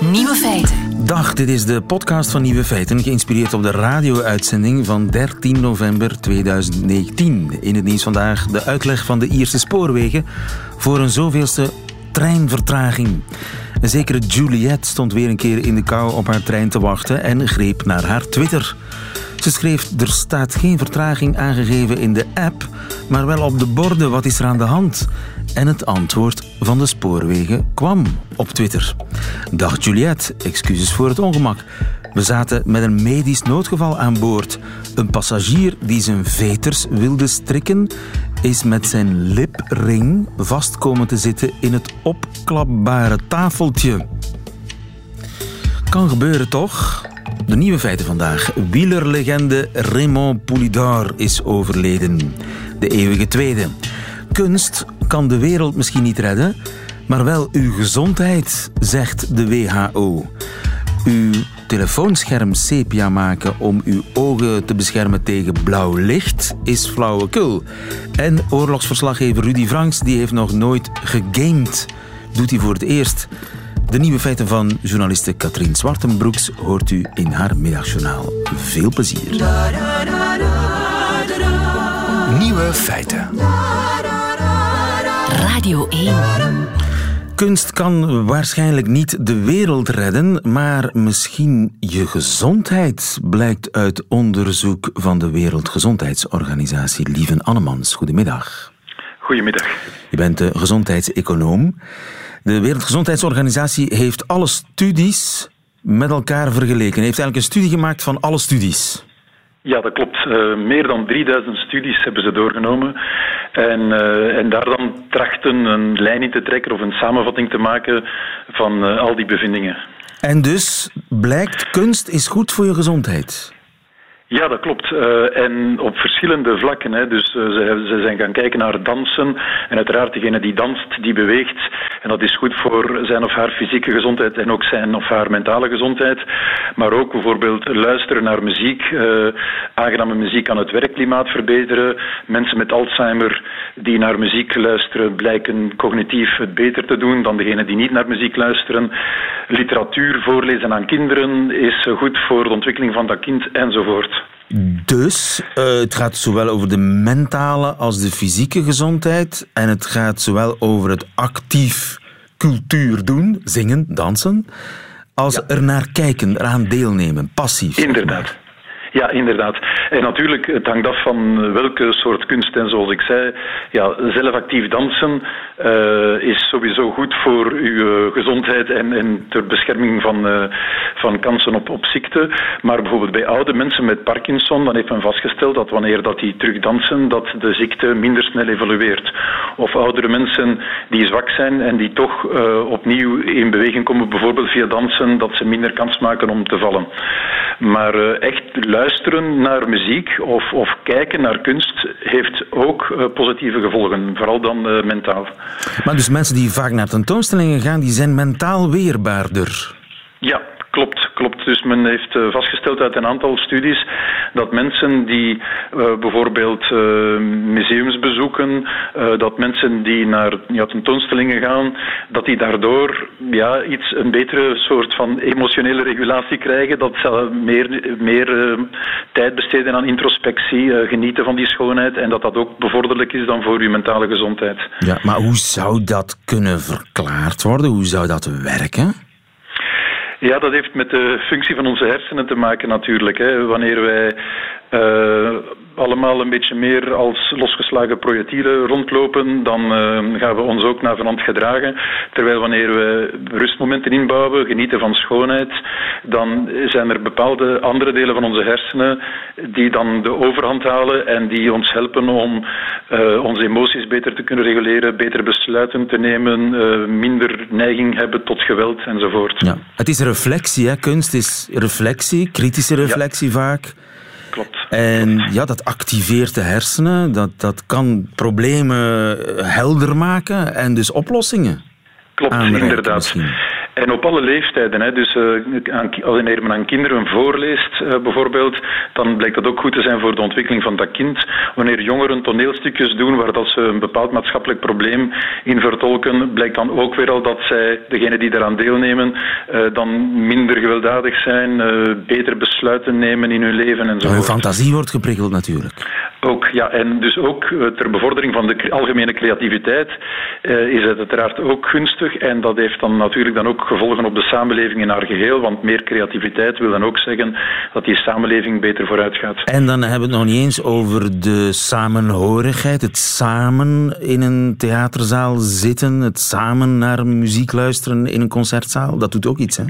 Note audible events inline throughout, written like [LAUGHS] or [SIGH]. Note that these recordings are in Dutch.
Nieuwe feiten. Dag, dit is de podcast van Nieuwe Feiten, geïnspireerd op de radio-uitzending van 13 november 2019. In het nieuws vandaag de uitleg van de Ierse spoorwegen voor een zoveelste treinvertraging. Een zekere Juliette stond weer een keer in de kou op haar trein te wachten en greep naar haar Twitter. Ze schreef: Er staat geen vertraging aangegeven in de app, maar wel op de borden. Wat is er aan de hand? En het antwoord van de spoorwegen kwam op Twitter. Dag Juliette, excuses voor het ongemak. We zaten met een medisch noodgeval aan boord. Een passagier die zijn veters wilde strikken, is met zijn lipring vast komen te zitten in het opklapbare tafeltje. Kan gebeuren toch? De nieuwe feiten vandaag. Wielerlegende Raymond Poulidor is overleden. De eeuwige tweede. Kunst kan de wereld misschien niet redden, maar wel uw gezondheid, zegt de WHO. Uw telefoonscherm sepia maken om uw ogen te beschermen tegen blauw licht is flauwekul. En oorlogsverslaggever Rudy Franks die heeft nog nooit gegamed. Doet hij voor het eerst. De nieuwe feiten van journaliste Katrien Zwartenbroeks hoort u in haar middagjournaal. Veel plezier. Nieuwe feiten. Radio 1. Kunst kan waarschijnlijk niet de wereld redden, maar misschien je gezondheid, blijkt uit onderzoek van de Wereldgezondheidsorganisatie. Lieven Annemans, goedemiddag. Goedemiddag. Je bent de gezondheidseconoom. De Wereldgezondheidsorganisatie heeft alle studies met elkaar vergeleken. Heeft eigenlijk een studie gemaakt van alle studies. Ja, dat klopt. Uh, meer dan 3000 studies hebben ze doorgenomen. En, uh, en daar dan trachten een lijn in te trekken of een samenvatting te maken van uh, al die bevindingen. En dus blijkt kunst is goed voor je gezondheid. Ja, dat klopt. Uh, en op verschillende vlakken. Hè. Dus uh, ze, ze, zijn gaan kijken naar dansen. En uiteraard, degene die danst, die beweegt. En dat is goed voor zijn of haar fysieke gezondheid en ook zijn of haar mentale gezondheid. Maar ook bijvoorbeeld luisteren naar muziek. Uh, aangename muziek kan het werkklimaat verbeteren. Mensen met Alzheimer die naar muziek luisteren blijken cognitief het beter te doen dan degene die niet naar muziek luisteren. Literatuur voorlezen aan kinderen is goed voor de ontwikkeling van dat kind enzovoort. Dus uh, het gaat zowel over de mentale als de fysieke gezondheid. En het gaat zowel over het actief cultuur doen, zingen, dansen, als ja. er naar kijken, eraan deelnemen, passief. Inderdaad. Ja, inderdaad. En natuurlijk, het hangt af van welke soort kunst. En zoals ik zei, ja, zelf actief dansen uh, is sowieso goed voor uw gezondheid en, en ter bescherming van, van kansen op, op ziekte. Maar bijvoorbeeld bij oude mensen met Parkinson, dan heeft men vastgesteld dat wanneer dat die terug dansen, dat de ziekte minder snel evolueert. Of oudere mensen die zwak zijn en die toch opnieuw in beweging komen, bijvoorbeeld via dansen, dat ze minder kans maken om te vallen. Maar echt luisteren naar muziek of, of kijken naar kunst heeft ook uh, positieve gevolgen, vooral dan uh, mentaal. Maar dus mensen die vaak naar tentoonstellingen gaan, die zijn mentaal weerbaarder? Ja, Klopt, klopt. Dus men heeft uh, vastgesteld uit een aantal studies dat mensen die uh, bijvoorbeeld uh, museums bezoeken, dat mensen die naar ja, tentoonstellingen gaan, dat die daardoor ja, iets, een betere soort van emotionele regulatie krijgen, dat ze meer, meer tijd besteden aan introspectie, genieten van die schoonheid en dat dat ook bevorderlijk is dan voor uw mentale gezondheid. Ja, maar hoe zou dat kunnen verklaard worden? Hoe zou dat werken? Ja, dat heeft met de functie van onze hersenen te maken natuurlijk. Hè. Wanneer wij uh, allemaal een beetje meer als losgeslagen projectielen rondlopen, dan uh, gaan we ons ook navenant gedragen. Terwijl wanneer we rustmomenten inbouwen, genieten van schoonheid, dan zijn er bepaalde andere delen van onze hersenen die dan de overhand halen en die ons helpen om uh, onze emoties beter te kunnen reguleren, beter besluiten te nemen, minder neiging hebben tot geweld enzovoort. Ja. Het is reflectie, hè? kunst is reflectie, kritische reflectie ja. vaak. Klopt. En ja, dat activeert de hersenen, dat, dat kan problemen helder maken en dus oplossingen. Klopt, inderdaad. Misschien. En op alle leeftijden. Hè. Dus uh, wanneer men aan kinderen voorleest, uh, bijvoorbeeld, dan blijkt dat ook goed te zijn voor de ontwikkeling van dat kind. Wanneer jongeren toneelstukjes doen waar dat ze een bepaald maatschappelijk probleem in vertolken, blijkt dan ook weer al dat zij, degenen die daaraan deelnemen, uh, dan minder gewelddadig zijn, beter besluiten nemen in hun leven enzovoort. Hun fantasie wordt geprikkeld natuurlijk. Ook, ja. En dus ook ter bevordering van de algemene creativiteit is het uiteraard ook gunstig. En dat heeft dan natuurlijk dan ook gevolgen op de samenleving in haar geheel. Want meer creativiteit wil dan ook zeggen dat die samenleving beter vooruit gaat. En dan hebben we het nog niet eens over de samenhorigheid. Het samen in een theaterzaal zitten. Het samen naar muziek luisteren in een concertzaal. Dat doet ook iets, hè?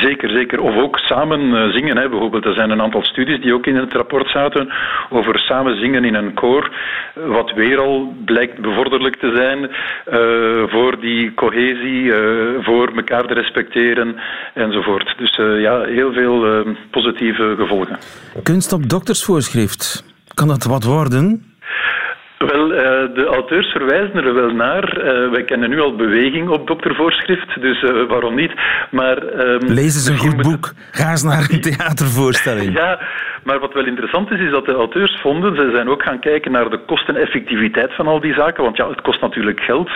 Zeker, zeker. Of ook samen eh, zingen. Hè. Bijvoorbeeld, er zijn een aantal studies die ook in het rapport zaten over samen zingen in een koor. Wat weer al blijkt bevorderlijk te zijn uh, voor die cohesie, voor elkaar te respecteren enzovoort. Dus ja, heel veel positieve gevolgen. Kunst op doktersvoorschrift. Kan dat wat worden? Wel, uh, de auteurs verwijzen er wel naar. Uh, wij kennen nu al beweging op doktervoorschrift, dus uh, waarom niet? Maar, um, Lees eens een goed boek. Ga eens naar een [LAUGHS] theatervoorstelling. ja, maar wat wel interessant is, is dat de auteurs vonden, ze zijn ook gaan kijken naar de kosteneffectiviteit van al die zaken, want ja, het kost natuurlijk geld.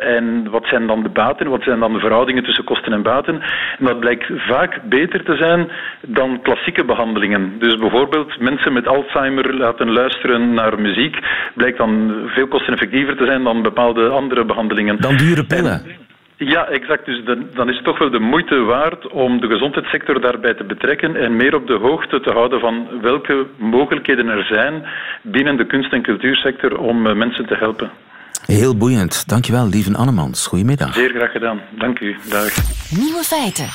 en wat zijn dan de baten, wat zijn dan de verhoudingen tussen kosten en baten? En dat blijkt vaak beter te zijn dan klassieke behandelingen. Dus bijvoorbeeld mensen met Alzheimer laten luisteren naar muziek blijkt dan veel kosteneffectiever te zijn dan bepaalde andere behandelingen. Dan dure pillen. ja, exact. Dus dan is het toch wel de moeite waard om de gezondheidssector daarbij te betrekken en meer op de hoogte te houden van welke mogelijkheden er zijn binnen de kunst- en cultuursector om eh, mensen te helpen. Heel boeiend. Dankjewel, lieve Annemans. Goedemiddag. Zeer graag gedaan. Dank u. Dag. Nieuwe feiten.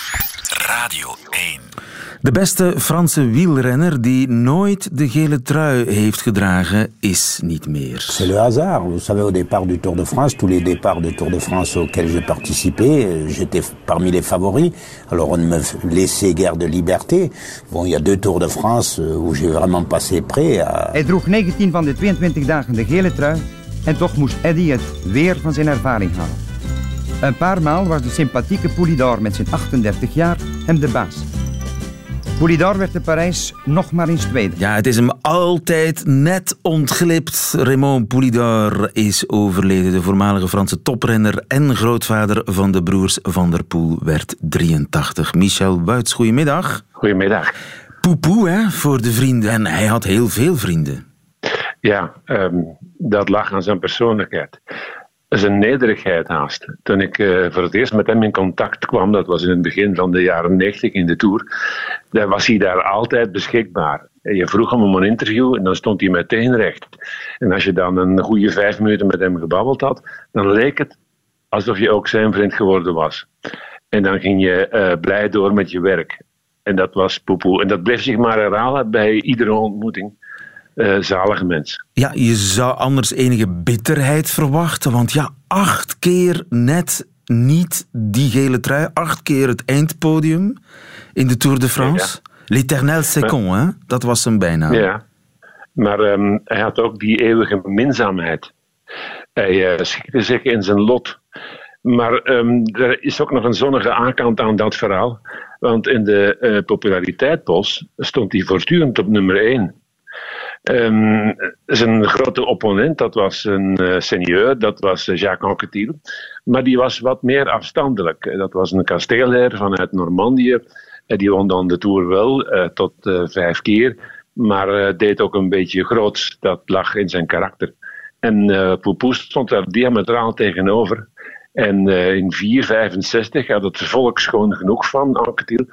Radio 1. De beste Franse wielrenner die nooit de gele trui heeft gedragen, is niet meer. C'est le hasard. Vous savez, au départ du Tour de France, tous les départs de Tour de France auxquels j'ai participé, j'étais parmi les favoris. Alors on ne me laissait guère de liberté. Bon, il y a deux Tours de France euh, où j'ai vraiment passé près. À... Hij droeg 19 van de 22 dagen de gele trui en toch moest Eddy het weer van zijn ervaring halen. Een paar maal was de sympathieke Poulidor met zijn 38 jaar hem de baas. Poulidor werd in Parijs nog maar eens tweede. Ja, het is hem altijd net ontglipt. Raymond Poulidor is overleden. De voormalige Franse toprenner en grootvader van de broers Van der Poel werd 83. Michel Wuits, goedemiddag. Goedemiddag. Poepoe, hè, voor de vrienden. En hij had heel veel vrienden. Ja, ehm, dat lag aan zijn persoonlijkheid zijn nederigheid haast. Toen ik uh, voor het eerst met hem in contact kwam, dat was in het begin van de jaren 90 in de Tour, dan was hij daar altijd beschikbaar. Je vroeg hem om een interview en dan stond hij meteen recht. En als je dan een goede vijf minuten met hem gebabbeld had, dan leek het alsof je ook zijn vriend geworden was. En dan ging je uh, blij door met je werk. En dat was poepoe. En dat bleef zich maar herhalen bij iedere ontmoeting uh, zalige mens. Ja, je zou anders enige bitterheid verwachten, want ja, acht keer net niet die gele trui, acht keer het eindpodium in de Tour de France. Ja. L'éternel second, hè? dat was zijn bijnaam. Ja, maar um, hij had ook die eeuwige minzaamheid. Hij uh, schikte zich in zijn lot. Maar um, er is ook nog een zonnige aankant aan dat verhaal. Want in de uh, populariteitpost stond hij voortdurend op nummer 1. Um, zijn grote opponent, dat was een uh, dat was uh, Jacques Anquetil. Maar die was wat meer afstandelijk. Dat was een kasteelheer vanuit Normandië. Uh, die won dan de Tour wel, tot vijf keer. Maar deed ook een beetje groots. Dat lag in zijn karakter. En uh, stond daar diametraal tegenover. En in 465 had het volk schoon genoeg van Anquetil.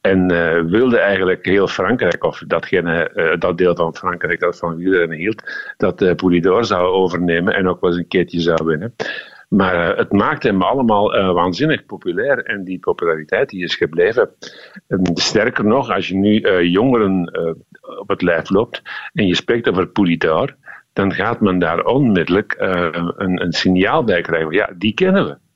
En uh, wilde eigenlijk heel Frankrijk, of datgene, uh, dat deel van Frankrijk dat van wielrennen hield, dat uh, zou overnemen en ook wel eens een keertje zou winnen. Maar het maakte hem allemaal waanzinnig populair en die populariteit die is gebleven. sterker nog, als je nu jongeren op het lijf loopt en je spreekt over Poulidor, dan gaat men daar onmiddellijk een, een signaal bij krijgen. Ja, die kennen we.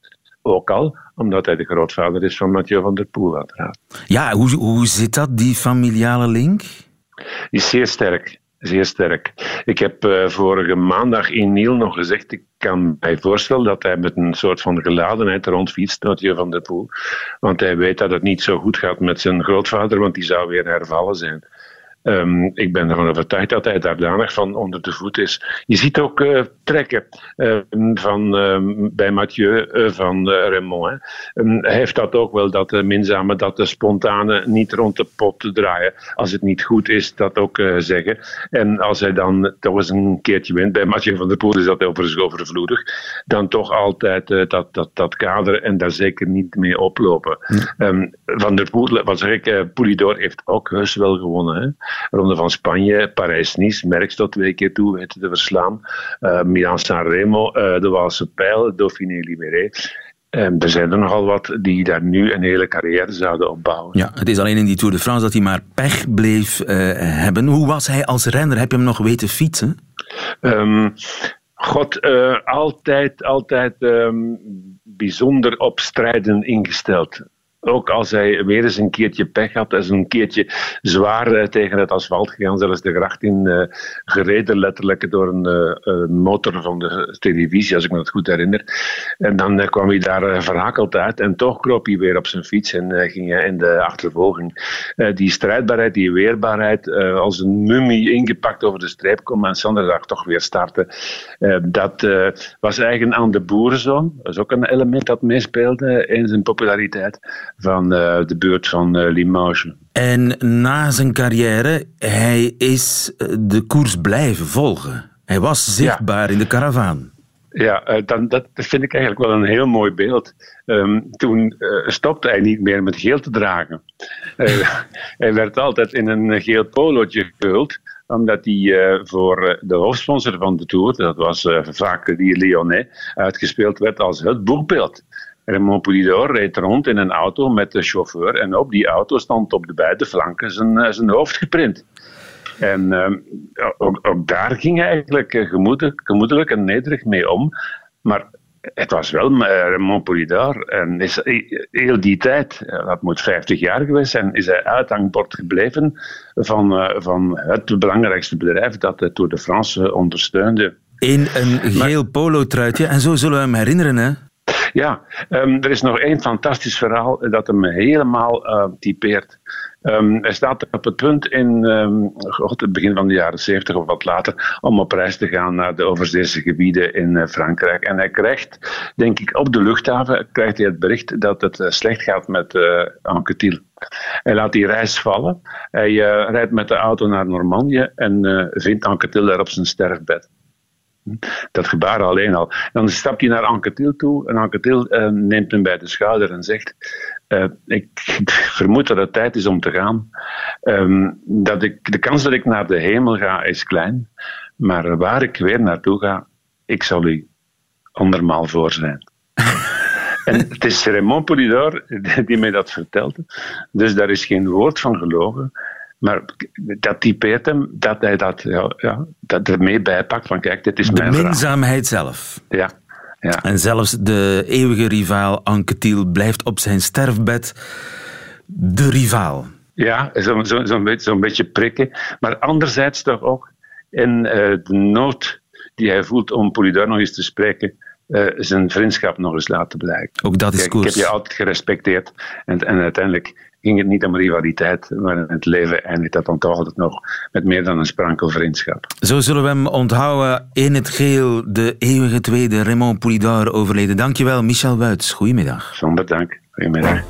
Ook al omdat hij de grootvader is van Mathieu van der Poel, uiteraard. Ja, hoe, hoe zit dat, die familiale link? Is zeer sterk. zeer sterk. Ik heb uh, vorige maandag in Niel nog gezegd, ik kan mij voorstellen dat hij met een soort van geladenheid rondfietst, Mathieu van der Poel. Want hij weet dat het niet zo goed gaat met zijn grootvader, want die zou weer hervallen zijn. Um, ik ben ervan overtuigd dat hij daar danig van onder de voet is. Je ziet ook uh, trekken uh, van, uh, bij Mathieu eh, van Raymond. Hè. hij heeft dat ook wel, dat minzame, dat de spontane niet rond de pot te draaien. Als het niet goed is, dat ook zeggen. En als hij dan toch eens een keertje wint, bij Mathieu van der Poel is dat overigens overvloedig, dan toch altijd dat, dat, dat kader en daar zeker niet mee oplopen. Um, van der Poel, wat zeg ik, Poulidor heeft ook heus wel gewonnen. Hè. Ronde van Spanje, Parijs-Nice, Merckx tot twee keer toe weten te verslaan. Uh, Milan-San Remo, uh, de Waalse Pijl, Dauphiné Libéré. Um, er zijn er nogal wat die daar nu een hele carrière zouden opbouwen. Ja, het is alleen in die Tour de France dat hij maar pech bleef uh, hebben. Hoe was hij als renner? Heb je hem nog weten fietsen? Um, God, uh, altijd, altijd um, bijzonder op strijden ingesteld ook als hij weer eens een keertje pech had, is een keertje zwaar uh, tegen het asfalt gegaan, zelfs de gracht in uh, gereden, letterlijk door een uh, motor van de televisie, als ik me dat goed herinner. En dan kwam hij daar verhakeld uit en toch kroop hij weer op zijn fiets en ging hij in de achtervolging. die strijdbaarheid, die weerbaarheid, als een mummie ingepakt over de streep komen en zondag toch weer starten. dat was eigen aan de boerenzoon. Dat is ook een element dat meespeelde in zijn populariteit van uh, de buurt van uh, Limoges. En na zijn carrière, hij is eh, de koers blijven volgen. Hij was zichtbaar ja. in de karavaan. Ja, dan, dat vind ik eigenlijk wel een heel mooi beeld. Um, toen uh, stopte hij niet meer met geel te dragen. Uh, [LAUGHS] hij werd altijd in een geel polootje gehuld, omdat hij voor de hoofdsponsor van de Tour, dat was vaak die Lyonnais, uitgespeeld werd als het boekbeeld. Raymond Poulidor reed rond in een auto met de chauffeur en op die auto stond op de beide flanken zijn, eh, zijn hoofd geprint. En uh, ook, ook, daar ging hij eigenlijk eh, gemoedelijk, gemoedelijk en nederig mee om. Maar het was wel uh, Raymond Poulidor. En is, heel die tijd, dat moet 50 jaar geweest zijn, is hij uithangbord gebleven van, van het belangrijkste bedrijf dat de Tour de France ondersteunde. In een geel polo-truitje. En zo zullen we hem herinneren, hè? Ja, um, er is nog één fantastisch verhaal dat hem helemaal uh, typeert. Um, hij staat op het punt in um, het begin van de jaren 70 of wat later om op reis te gaan naar de overzeese gebieden in uh, Frankrijk. En hij krijgt, denk ik, op de luchthaven krijgt hij het bericht dat het uh, slecht gaat met uh, Anquetil. Hij laat die reis vallen. Hij rijdt met de auto naar Normandië en vindt Anquetil daar op zijn sterfbed. Dat gebaar alleen al. Dan stapt hij naar Anquetil toe en Anquetil uh, neemt hem bij de schouder en zegt: uh, ik, vermoed dat het tijd is om te gaan. Um, dat ik, de kans dat ik naar de hemel ga is klein, maar waar ik weer naartoe ga, ik zal u andermaal voor zijn. [LAUGHS] En het is Raymond Poulidor die mij dat vertelde. Dus daar is geen woord van gelogen. Maar dat typeert hem dat hij dat, ja, ja, dat ermee bijpakt van kijk, dit is de mijn De minzaamheid zelf. Ja. Ja. En zelfs de eeuwige rivaal Anquetil blijft op zijn sterfbed de rivaal. Ja, zo'n zo, zo beetje, zo beetje prikken. Maar anderzijds toch ook in uh, de nood die hij voelt om Polydor nog eens te spreken, uh, zijn vriendschap nog eens laten blijken. Ook dat is Kijk, Ik heb je altijd gerespecteerd en, en uiteindelijk ging het niet om rivaliteit, maar in het leven eindigt dat dan toch altijd nog met meer dan een sprankel vriendschap. Zo zullen we hem onthouden in het geel, de eeuwige tweede Raymond Poulidor overleden. Dankjewel, Michel Wuits. Goedemiddag. Zonder dank. Goedemiddag.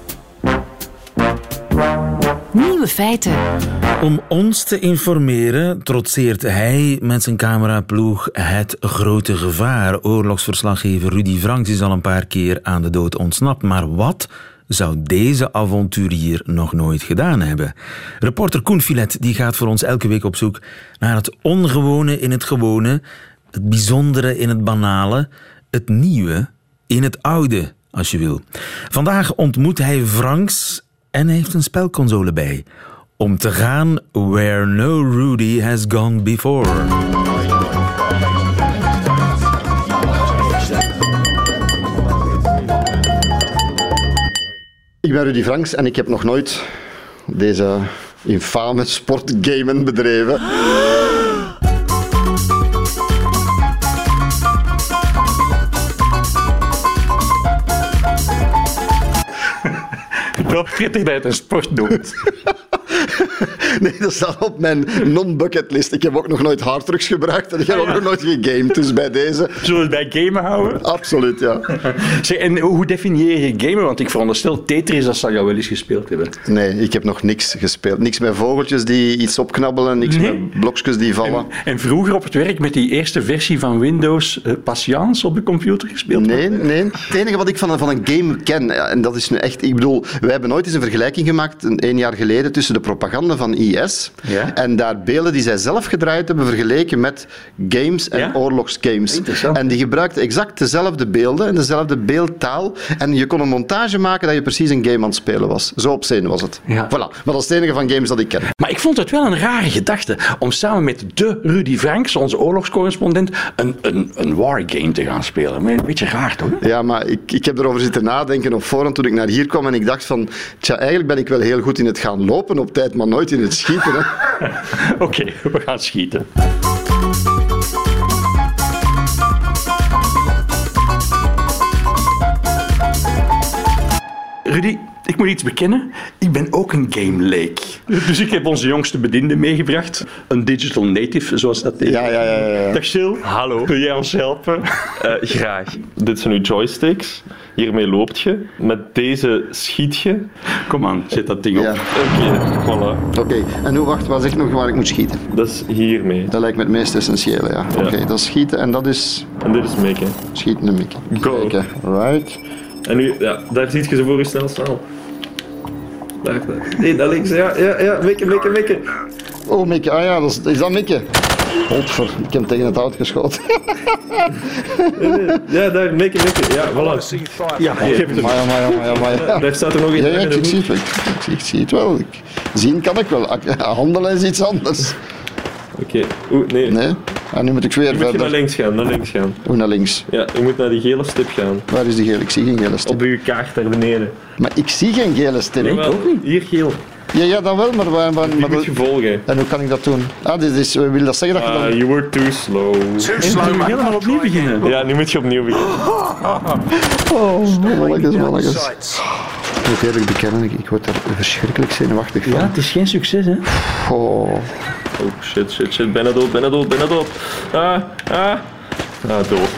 Nieuwe feiten. Om ons te informeren trotseert hij met zijn cameraploeg het grote gevaar. Oorlogsverslaggever Rudy Franks is al een paar keer aan de dood ontsnapt. Maar wat zou deze avonturier nog nooit gedaan hebben. Reporter Koen Filet die gaat voor ons elke week op zoek naar het ongewone in het gewone, het bijzondere in het banale, het nieuwe in het oude, als je wil. Vandaag ontmoet hij Franks en heeft een spelconsole bij. Om te gaan where no Rudy has gone before. Ik ben Rudy Franks en ik heb nog nooit deze infame sportgamen bedreven. Wel prettig dat je het een sport noemt. [LAUGHS] [LAUGHS] Nee, dat staat op mijn non-bucketlist. Ik heb ook nog nooit harddrugs gebruikt en ik heb ook nog nooit gegamed. Dus bij deze, Zullen we het bij gamen houden? absoluut, ja. [LAUGHS] Zeg, en hoe definieer je gamen? Want ik veronderstel Tetris, dat zal jou wel eens gespeeld hebben. Nee, ik heb nog niks gespeeld. Niks met vogeltjes die iets opknabbelen, niks Nee? met blokjes die vallen. En vroeger op het werk met die eerste versie van Windows uh, Patience op de computer gespeeld? Nee, nee. Het enige wat ik van een, van een game ken, en dat is nu echt... Ik bedoel, wij hebben nooit eens een vergelijking gemaakt, een, een jaar geleden, tussen de propaganda van IS Ja. en daar beelden die zij zelf gedraaid hebben vergeleken met games en Ja? oorlogsgames. En die gebruikten exact dezelfde beelden en dezelfde beeldtaal. En je kon een montage maken dat je precies een game aan het spelen was. Zo op scène was het. Ja. Voilà. Maar dat is het enige van games dat ik ken. Maar ik vond het wel een rare gedachte om samen met de Rudy Franks, onze oorlogscorrespondent, een, een, een wargame te gaan spelen. Een beetje raar toch? Ja, maar ik, ik heb erover zitten nadenken op voorhand toen ik naar hier kwam en ik dacht van, tja, eigenlijk ben ik wel heel goed in het gaan lopen op tijd, maar nooit in het schieten. Hè. [LAUGHS] Oké, we gaan schieten. Rudy, ik moet iets bekennen. Ik ben ook een game leek. Dus ik heb onze jongste bediende meegebracht. Een digital native, zoals dat heet. Ja, ja, ja. ja. Dag Sil. Hallo. Wil jij ons helpen? Eh, graag. Dit zijn uw joysticks. Hiermee loopt je. Met deze schiet je. Kom aan, zet dat ding op. Ja. Oké, voilà. Oké, en hoe, wacht, wat zeg nog waar ik moet schieten? Dat is hiermee. Dat lijkt me het meest essentiële, ja. Oké, dat is schieten en dat is En dit is mikken. schieten en mikken. Go. Kijken, right. En nu, ja, daar ziet je ze voor je snel staan. Daar. Nee, naar links. Ja, ja, ja. Mikken, mikken, mikken. Oh, mikken, ah ja, dat is, is dat mikken? Godver, ik heb hem tegen het hout geschoten. [LAUGHS] Ja, daar, mikken, mikken. Ja, voilà. Ja, ik heb het Maar ja, maar ja, maar ja, maar ja. Daar staat er nog Ja, een. ja, ik, ik zie het, wel. ik, zie het wel. Ik- zien kan ik wel. Handelen is iets anders. Oké. Oeh, nee. Nee? En nu moet ik weer Nu moet je naar verder. links gaan, naar links gaan. Hoe naar links? Ja, je moet naar die gele stip gaan. Waar is die gele? Ik zie geen gele stip. Op uw kaart daar beneden. Maar ik zie geen gele stip. Jawel, Hier geel. Ja, ja, dat wel, maar, waar, waar, Die maar moet je volgen. En hoe kan ik dat doen? Ah, dit is, wil dat zeggen dat je Ah, dan... you were too slow. Nu helemaal opnieuw beginnen. Ja, nu moet je opnieuw beginnen. Oh, mannetjes, mannetjes. Ik moet eerlijk bekennen, ik, word er verschrikkelijk zenuwachtig van. Ja, het is geen succes, hè? Oh. Oh shit, shit, shit. Bijna dood, bijna dood, bijna dood. Ah, ah. Ah, dood.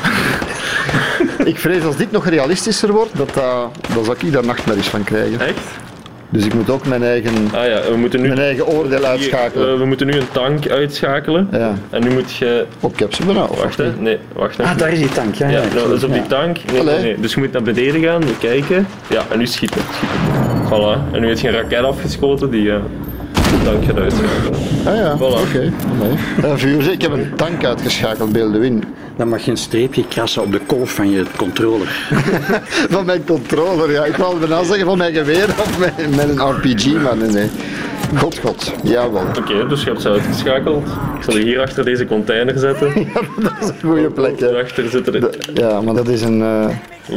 Ik vrees als dit nog realistischer wordt, dat, dat, dat zal ik daar nachtmerries van krijgen. Echt? Dus ik moet ook mijn eigen, Ah ja, we moeten nu... mijn eigen oordeel hier, uitschakelen. eh, we moeten nu een tank uitschakelen. Ja. En nu moet je... Op capsule nou, Wacht, hè. Nee, wacht. hè. Ah, daar is die tank. Ja, Ja, ja. nou, dat is op die tank. Nee, nee, nee. Dus je moet naar beneden gaan, kijken. Ja, en nu schieten. schieten. Voilà. En nu heeft je een raket afgeschoten die de tank gaat uitschakelen. Ah ja, Voilà. oké. Nee. Eh, ik heb een tank uitgeschakeld, Beeldewin. Dan mag je een streepje krassen op de kolf van je controller. [LAUGHS] Van mijn controller, ja. Ik wou bijna zeggen van mijn geweer of met, met een RPG, maar nee, nee. God, god. Jawel. Oké, dus je hebt ze uitgeschakeld. Ik zal je hier achter deze container zetten. [LAUGHS] Dat is een goede plek. Daarachter zitten er... Ja, maar dat is een eh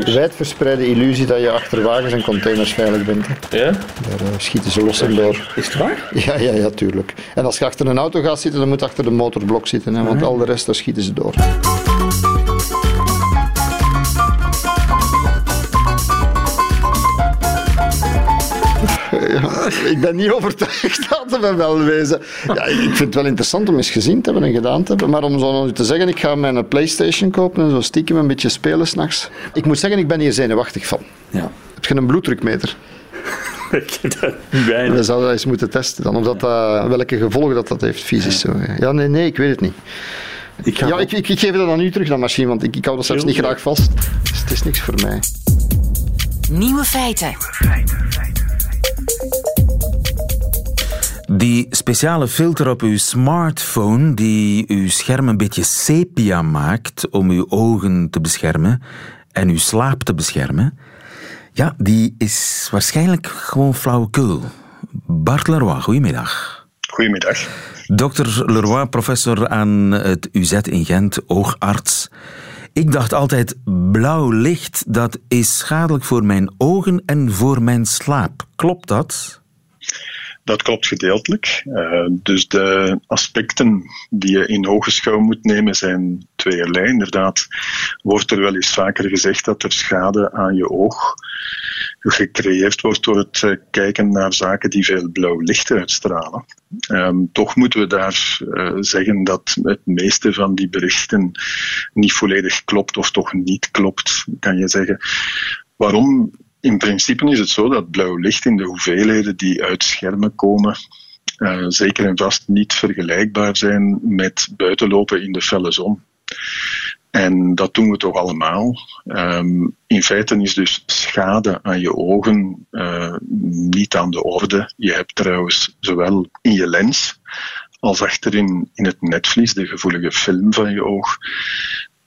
wijdverspreide illusie dat je achter wagens en containers veilig bent. hè. Ja? Daar eh, schieten ze los en door. Is het waar? Ja, ja, ja, tuurlijk. En als je achter een auto gaat zitten, dan moet je achter de motorblok zitten, hè, want al de rest, daar schieten ze door. [LAUGHS] ik ben niet overtuigd, laten we wel wezen. Ja, ik vind het wel interessant om eens gezien te hebben en gedaan te hebben. Maar om zo nu te zeggen, ik ga mijn Playstation kopen en zo stiekem een beetje spelen s'nachts. Ik moet zeggen, ik ben hier zenuwachtig van. Ja. Heb je een bloeddrukmeter? [LAUGHS] Ik heb dat weinig. We zouden dat eens moeten testen dan, of dat, eh, welke gevolgen dat, dat heeft fysisch. Zo. Ja, nee, nee, ik weet het niet. Ik ga Ja, ik, ik, ik geef dat aan u terug, dat machine, want ik, ik hou dat zelfs niet graag vast. Dus het is niks voor mij. Nieuwe feiten. Die speciale filter op uw smartphone die uw scherm een beetje sepia maakt om uw ogen te beschermen en uw slaap te beschermen, ja, die is waarschijnlijk gewoon flauwekul. Bart Leroy, goedemiddag. Goedemiddag. Dr. Leroy, professor aan het UZ in Gent, oogarts. Ik dacht altijd, blauw licht, dat is schadelijk voor mijn ogen en voor mijn slaap. Klopt dat? Dat klopt gedeeltelijk. Uh, dus de aspecten die je in ogenschouw moet nemen zijn tweeërlei. Inderdaad, wordt er wel eens vaker gezegd dat er schade aan je oog gecreëerd wordt door het uh, kijken naar zaken die veel blauw licht uitstralen. Um, toch moeten we daar uh, zeggen dat het meeste van die berichten niet volledig klopt of toch niet klopt, kan je zeggen. Waarom in principe is het zo dat blauw licht in de hoeveelheden die uit schermen komen, uh, zeker en vast niet vergelijkbaar zijn met buitenlopen in de felle zon. En dat doen we toch allemaal. Um, in feite is dus schade aan je ogen uh, niet aan de orde. Je hebt trouwens zowel in je lens als achterin in het netvlies, de gevoelige film van je oog,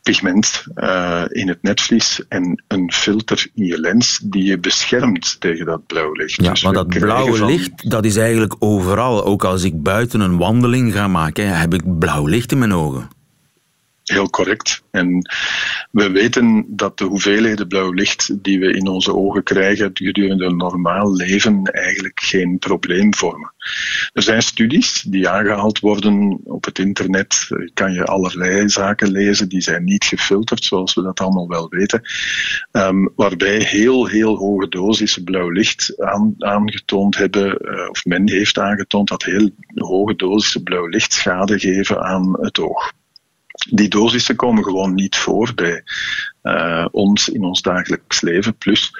pigment uh, in het netvlies en een filter in je lens die je beschermt tegen dat blauw licht. Ja, dus maar dat blauwe van... licht, dat is eigenlijk overal. Ook als ik buiten een wandeling ga maken, heb ik blauw licht in mijn ogen. Heel correct. En we weten dat de hoeveelheden blauw licht die we in onze ogen krijgen gedurende een normaal leven eigenlijk geen probleem vormen. Er zijn studies die aangehaald worden op het internet. Kan je allerlei zaken lezen, die zijn niet gefilterd, zoals we dat allemaal wel weten. Um, waarbij heel, heel hoge dosissen blauw licht aan, aangetoond hebben, uh, of men heeft aangetoond dat heel hoge dosissen blauw licht schade geven aan het oog die dosissen komen gewoon niet voor bij uh, ons in ons dagelijks leven. Plus,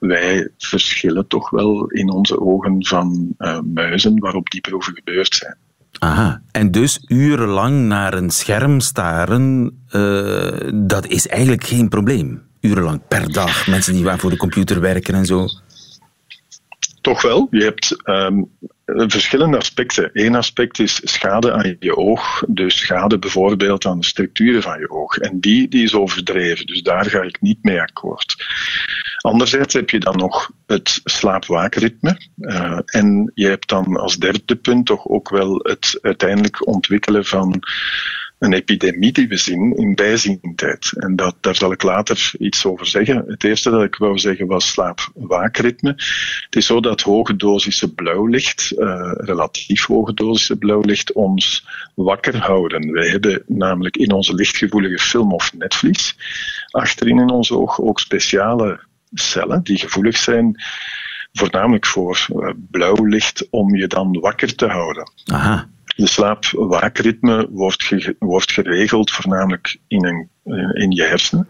wij verschillen toch wel in onze ogen van uh, muizen waarop die proeven gebeurd zijn. Aha, en dus urenlang naar een scherm staren, uh, dat is eigenlijk geen probleem. Urenlang per dag, mensen die waar voor de computer werken en zo. Toch wel. Je hebt um, verschillende aspecten. Eén aspect is schade aan je oog. Dus schade bijvoorbeeld aan de structuren van je oog. En die, die is overdreven. Dus daar ga ik niet mee akkoord. Anderzijds heb je dan nog het slaapwaakritme. Uh, en je hebt dan als derde punt toch ook wel het uiteindelijk ontwikkelen van een epidemie die we zien in bijzientijd. En dat, daar zal ik later iets over zeggen. Het eerste dat ik wou zeggen was slaapwaakritme. Het is zo dat hoge dosissen blauw licht, uh, relatief hoge dosissen blauw licht, ons wakker houden. Wij hebben namelijk in onze lichtgevoelige film of netvlies achterin in ons oog ook speciale cellen die gevoelig zijn voornamelijk voor uh, blauw licht om je dan wakker te houden. Aha. Je slaapwaakritme wordt, ge, wordt geregeld voornamelijk in, een, in je hersenen.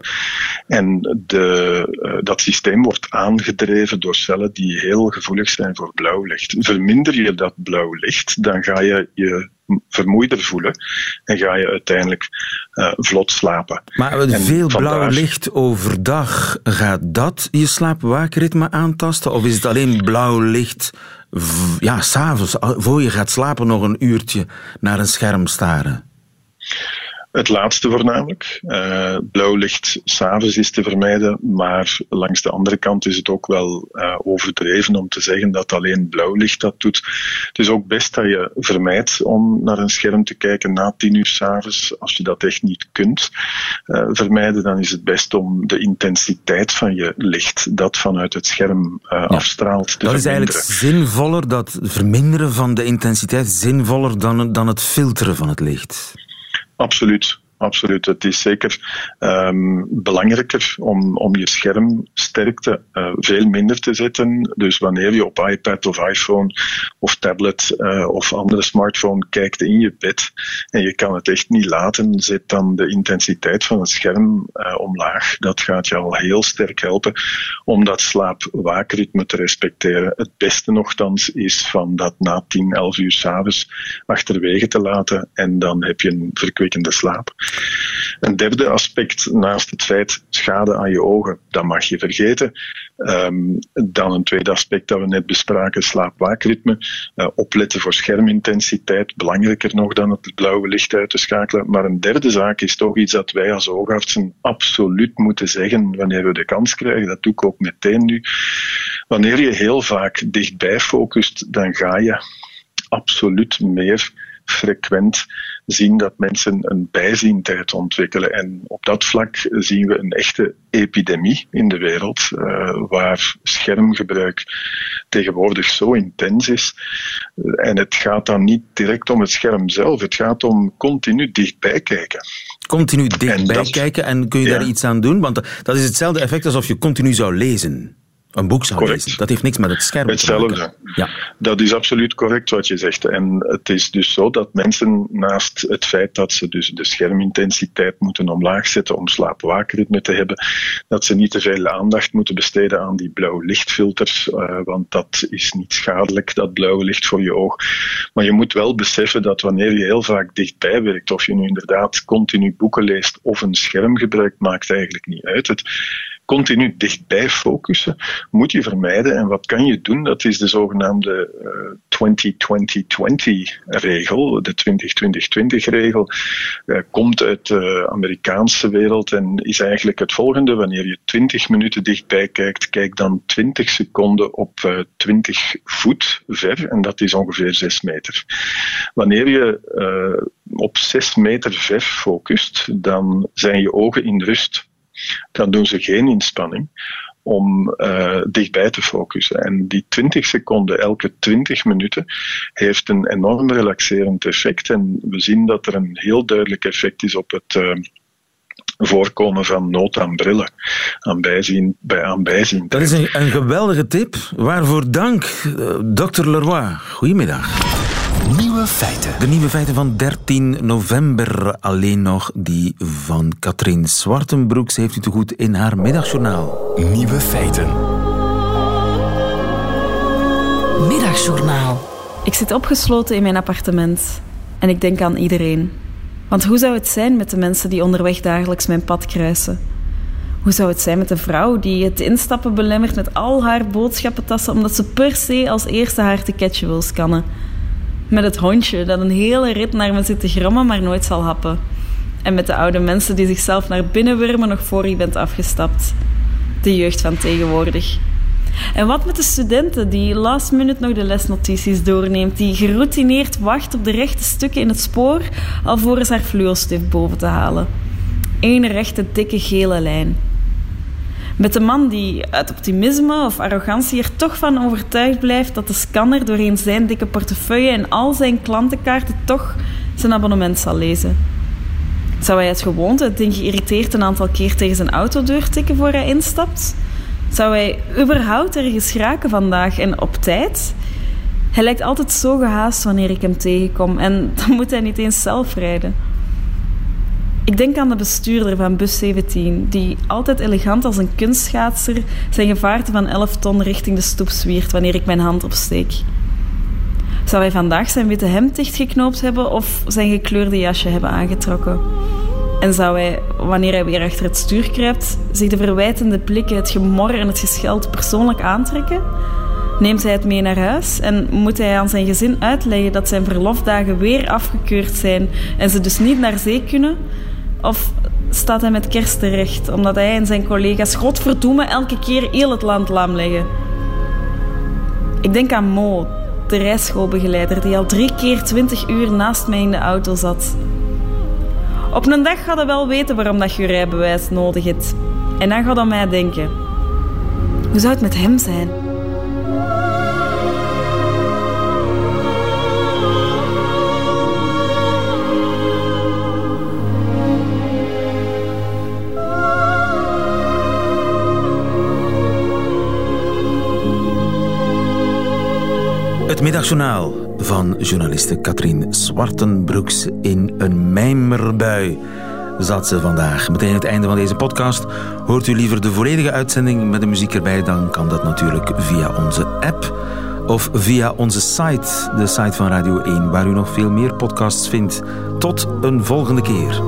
En de, uh, dat systeem wordt aangedreven door cellen die heel gevoelig zijn voor blauw licht. Verminder je dat blauw licht, dan ga je je vermoeider voelen en ga je uiteindelijk uh, vlot slapen. Maar en veel blauw licht overdag, gaat dat je slaapwaakritme aantasten? Of is het alleen blauw licht ja, s'avonds, voor je gaat slapen, nog een uurtje naar een scherm staren? Het laatste voornamelijk. Uh, blauw licht s'avonds is te vermijden, maar langs de andere kant is het ook wel uh, overdreven om te zeggen dat alleen blauw licht dat doet. Het is ook best dat je vermijdt om naar een scherm te kijken na tien uur s'avonds. Als je dat echt niet kunt uh, vermijden, dan is het best om de intensiteit van je licht dat vanuit het scherm ja. afstraalt te Dat is eigenlijk zinvoller, dat verminderen van de intensiteit, zinvoller dan, dan het filteren van het licht. Absoluut. Absoluut. Het is zeker um, belangrijker om, om je schermsterkte uh, veel minder te zetten. Dus wanneer je op iPad of iPhone of tablet uh, of andere smartphone kijkt in je bed en je kan het echt niet laten, zet dan de intensiteit van het scherm uh, omlaag. Dat gaat je al heel sterk helpen om dat slaap-waakritme te respecteren. Het beste nogthans is van dat na 10, 11 uur s'avonds achterwege te laten en dan heb je een verkwikkende slaap. Een derde aspect, naast het feit schade aan je ogen, dat mag je vergeten. Um, dan een tweede aspect dat we net bespraken, slaapwaakritme. Uh, opletten voor schermintensiteit, belangrijker nog dan het blauwe licht uit te schakelen. Maar een derde zaak is toch iets dat wij als oogartsen absoluut moeten zeggen wanneer we de kans krijgen. Dat doe ik ook meteen nu. Wanneer je heel vaak dichtbij focust, dan ga je absoluut meer frequent zien dat mensen een bijzientijd ontwikkelen. En op dat vlak zien we een echte epidemie in de wereld, uh, waar schermgebruik tegenwoordig zo intens is. En het gaat dan niet direct om het scherm zelf, het gaat om continu dichtbij kijken. Continu dichtbij kijken en kun je daar iets aan doen? Want dat is hetzelfde effect alsof je continu zou lezen een boek zou correct. lezen. Dat heeft niks met het scherm Hetzelfde. te maken. Ja. Dat is absoluut correct wat je zegt. En het is dus zo dat mensen naast het feit dat ze dus de schermintensiteit moeten omlaag zetten om slaap-waakritme te hebben, dat ze niet te veel aandacht moeten besteden aan die blauw lichtfilters, uh, want dat is niet schadelijk, dat blauwe licht voor je oog. Maar je moet wel beseffen dat wanneer je heel vaak dichtbij werkt, of je nu inderdaad continu boeken leest of een scherm gebruikt, maakt eigenlijk niet uit. Het, continu dichtbij focussen moet je vermijden. En wat kan je doen? Dat is de zogenaamde uh, 20-20-20-regel, de 20-20-20-regel. Uh, komt uit de Amerikaanse wereld en is eigenlijk het volgende. Wanneer je 20 minuten dichtbij kijkt, kijk dan 20 seconden op uh, 20 voet ver. En dat is ongeveer 6 meter. Wanneer je uh, op 6 meter ver focust, dan zijn je ogen in rust dan doen ze geen inspanning om uh, dichtbij te focussen. En die 20 seconden elke 20 minuten heeft een enorm relaxerend effect. En we zien dat er een heel duidelijk effect is op het. Uh, voorkomen van nood aan brillen, aan bijzien. Bij, aan bijzien. Dat is een, een geweldige tip. Waarvoor dank, uh, dokter Leroy. Goedemiddag. Nieuwe feiten. De nieuwe feiten van 13 november. Alleen nog die van Katrien Zwartenbroeks heeft u te goed in haar middagjournaal. Nieuwe feiten. Middagjournaal. Ik zit opgesloten in mijn appartement en ik denk aan iedereen. Want hoe zou het zijn met de mensen die onderweg dagelijks mijn pad kruisen? Hoe zou het zijn met de vrouw die het instappen belemmert met al haar boodschappentassen omdat ze per se als eerste haar ticketje wil scannen? Met het hondje dat een hele rit naar me zit te grommen, maar nooit zal happen. En met de oude mensen die zichzelf naar binnen wurmen nog voor je bent afgestapt. De jeugd van tegenwoordig. En wat met de studenten die last minute nog de lesnotities doorneemt, die geroutineerd wacht op de rechte stukken in het spoor alvorens haar fluostift boven te halen? Eén rechte, dikke gele lijn. Met de man die uit optimisme of arrogantie er toch van overtuigd blijft dat de scanner doorheen zijn dikke portefeuille en al zijn klantenkaarten toch zijn abonnement zal lezen. Zou hij uit gewoonte het ding geïrriteerd een aantal keer tegen zijn autodeur tikken voor hij instapt? Zou hij überhaupt ergens raken vandaag en op tijd? Hij lijkt altijd zo gehaast wanneer ik hem tegenkom en [LAUGHS] dan moet hij niet eens zelf rijden. Ik denk aan de bestuurder van bus 17, die altijd elegant als een kunstschaatser zijn gevaarte van 11 ton richting de stoep zwiert wanneer ik mijn hand opsteek. Zou hij vandaag zijn witte hemd dichtgeknoopt hebben of zijn gekleurde jasje hebben aangetrokken? En zou hij, wanneer hij weer achter het stuur kruipt, zich de verwijtende blikken, het gemor en het gescheld persoonlijk aantrekken? Neemt hij het mee naar huis en moet hij aan zijn gezin uitleggen dat zijn verlofdagen weer afgekeurd zijn en ze dus niet naar zee kunnen? Of staat hij met kerst terecht, omdat hij en zijn collega's godverdomme elke keer heel het land lam leggen? Ik denk aan Mo, de rijschoolbegeleider, die al drie keer twintig uur naast mij in de auto zat. Op een dag gaat hij wel weten waarom dat je rijbewijs nodig hebt. En dan gaat hij mij denken. Hoe zou het met hem zijn? Het middagjournaal van journaliste Katrien Zwartenbroeks in een mijmerbui zat ze vandaag. Meteen het einde van deze podcast. Hoort u liever de volledige uitzending met de muziek erbij, dan kan dat natuurlijk via onze app of via onze site, de site van Radio 1, waar u nog veel meer podcasts vindt. Tot een volgende keer.